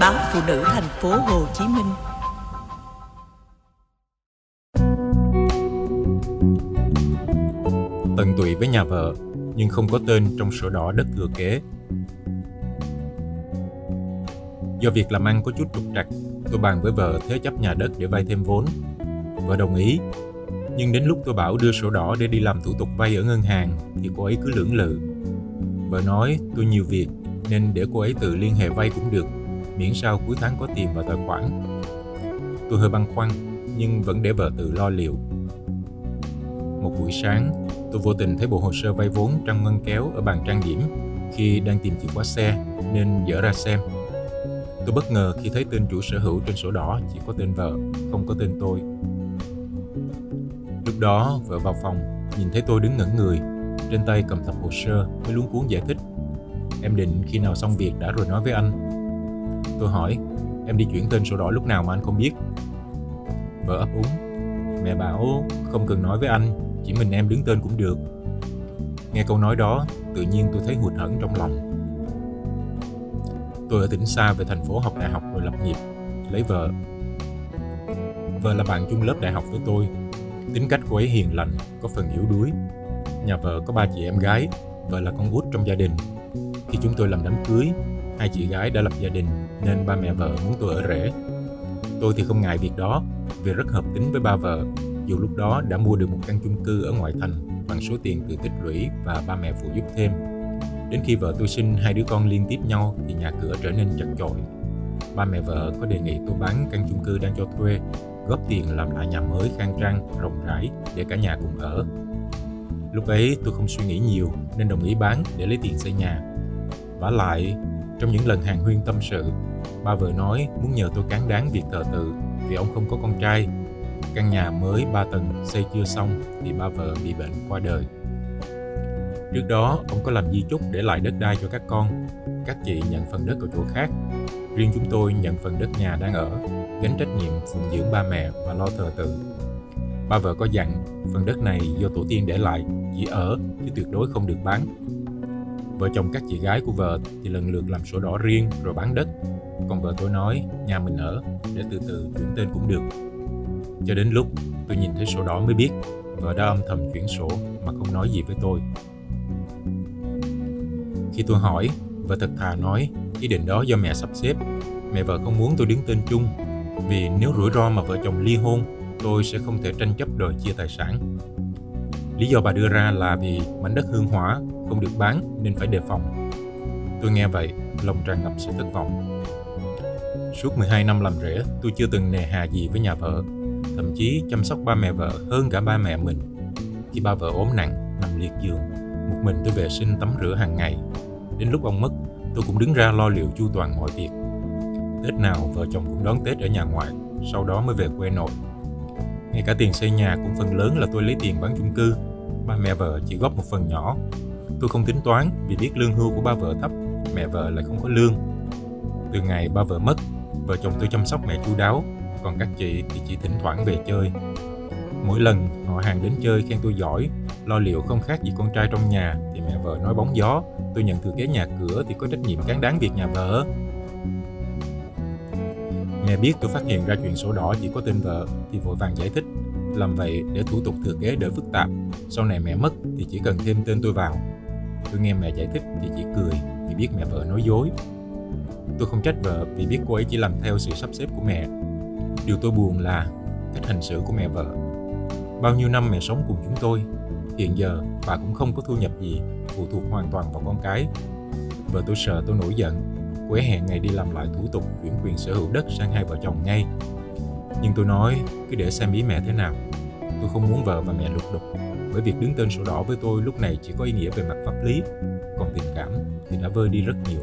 báo phụ nữ thành phố Hồ Chí Minh. Tận tụy với nhà vợ nhưng không có tên trong sổ đỏ đất thừa kế. Do việc làm ăn có chút trục trặc, tôi bàn với vợ thế chấp nhà đất để vay thêm vốn. Vợ đồng ý, nhưng đến lúc tôi bảo đưa sổ đỏ để đi làm thủ tục vay ở ngân hàng thì cô ấy cứ lưỡng lự. Vợ nói tôi nhiều việc nên để cô ấy tự liên hệ vay cũng được, miễn sao cuối tháng có tiền vào tài khoản. Tôi hơi băn khoăn nhưng vẫn để vợ tự lo liệu. Một buổi sáng, tôi vô tình thấy bộ hồ sơ vay vốn trong ngân kéo ở bàn trang điểm khi đang tìm chìa khóa xe nên dở ra xem. Tôi bất ngờ khi thấy tên chủ sở hữu trên sổ đỏ chỉ có tên vợ, không có tên tôi. Lúc đó, vợ vào phòng, nhìn thấy tôi đứng ngẩn người, trên tay cầm tập hồ sơ mới luống cuốn giải thích. Em định khi nào xong việc đã rồi nói với anh. Tôi hỏi, em đi chuyển tên sổ đỏ lúc nào mà anh không biết? Vợ ấp úng, mẹ bảo không cần nói với anh, chỉ mình em đứng tên cũng được. Nghe câu nói đó, tự nhiên tôi thấy hụt hẫng trong lòng. Tôi ở tỉnh xa về thành phố học đại học rồi lập nghiệp, lấy vợ. Vợ là bạn chung lớp đại học với tôi. Tính cách cô ấy hiền lành, có phần yếu đuối. Nhà vợ có ba chị em gái, vợ là con út trong gia đình. Khi chúng tôi làm đám cưới, hai chị gái đã lập gia đình nên ba mẹ vợ muốn tôi ở rể. Tôi thì không ngại việc đó vì rất hợp tính với ba vợ dù lúc đó đã mua được một căn chung cư ở ngoại thành bằng số tiền từ tích lũy và ba mẹ phụ giúp thêm. Đến khi vợ tôi sinh hai đứa con liên tiếp nhau thì nhà cửa trở nên chật chội. Ba mẹ vợ có đề nghị tôi bán căn chung cư đang cho thuê, góp tiền làm lại nhà mới khang trang, rộng rãi để cả nhà cùng ở. Lúc ấy tôi không suy nghĩ nhiều nên đồng ý bán để lấy tiền xây nhà. Vả lại, trong những lần hàng huyên tâm sự, ba vợ nói muốn nhờ tôi cán đáng việc thờ tự vì ông không có con trai Căn nhà mới 3 tầng xây chưa xong thì ba vợ bị bệnh qua đời. Trước đó, ông có làm di chúc để lại đất đai cho các con. Các chị nhận phần đất ở chỗ khác. Riêng chúng tôi nhận phần đất nhà đang ở, gánh trách nhiệm phụng dưỡng ba mẹ và lo thờ tự. Ba vợ có dặn, phần đất này do tổ tiên để lại, chỉ ở chứ tuyệt đối không được bán. Vợ chồng các chị gái của vợ thì lần lượt làm sổ đỏ riêng rồi bán đất. Còn vợ tôi nói nhà mình ở để từ từ chuyển tên cũng được. Cho đến lúc tôi nhìn thấy sổ đỏ mới biết vợ đã âm thầm chuyển sổ mà không nói gì với tôi. Khi tôi hỏi, vợ thật thà nói ý định đó do mẹ sắp xếp. Mẹ vợ không muốn tôi đứng tên chung vì nếu rủi ro mà vợ chồng ly hôn, tôi sẽ không thể tranh chấp đòi chia tài sản. Lý do bà đưa ra là vì mảnh đất hương hỏa không được bán nên phải đề phòng. Tôi nghe vậy, lòng tràn ngập sự thất vọng. Suốt 12 năm làm rể, tôi chưa từng nề hà gì với nhà vợ thậm chí chăm sóc ba mẹ vợ hơn cả ba mẹ mình. Khi ba vợ ốm nặng, nằm liệt giường, một mình tôi vệ sinh tắm rửa hàng ngày. Đến lúc ông mất, tôi cũng đứng ra lo liệu chu toàn mọi việc. Tết nào vợ chồng cũng đón Tết ở nhà ngoại, sau đó mới về quê nội. Ngay cả tiền xây nhà cũng phần lớn là tôi lấy tiền bán chung cư. Ba mẹ vợ chỉ góp một phần nhỏ. Tôi không tính toán vì biết lương hưu của ba vợ thấp, mẹ vợ lại không có lương. Từ ngày ba vợ mất, vợ chồng tôi chăm sóc mẹ chu đáo, còn các chị thì chỉ thỉnh thoảng về chơi. Mỗi lần họ hàng đến chơi khen tôi giỏi, lo liệu không khác gì con trai trong nhà thì mẹ vợ nói bóng gió, tôi nhận thừa kế nhà cửa thì có trách nhiệm cán đáng việc nhà vợ. Mẹ biết tôi phát hiện ra chuyện sổ đỏ chỉ có tên vợ thì vội vàng giải thích làm vậy để thủ tục thừa kế đỡ phức tạp sau này mẹ mất thì chỉ cần thêm tên tôi vào tôi nghe mẹ giải thích thì chỉ cười vì biết mẹ vợ nói dối tôi không trách vợ vì biết cô ấy chỉ làm theo sự sắp xếp của mẹ Điều tôi buồn là cách hành xử của mẹ vợ. Bao nhiêu năm mẹ sống cùng chúng tôi, hiện giờ bà cũng không có thu nhập gì, phụ thuộc hoàn toàn vào con cái. Vợ tôi sợ tôi nổi giận, cô ấy hẹn ngày đi làm lại thủ tục chuyển quyền sở hữu đất sang hai vợ chồng ngay. Nhưng tôi nói cứ để xem ý mẹ thế nào. Tôi không muốn vợ và mẹ lục đục, bởi việc đứng tên sổ đỏ với tôi lúc này chỉ có ý nghĩa về mặt pháp lý, còn tình cảm thì đã vơi đi rất nhiều.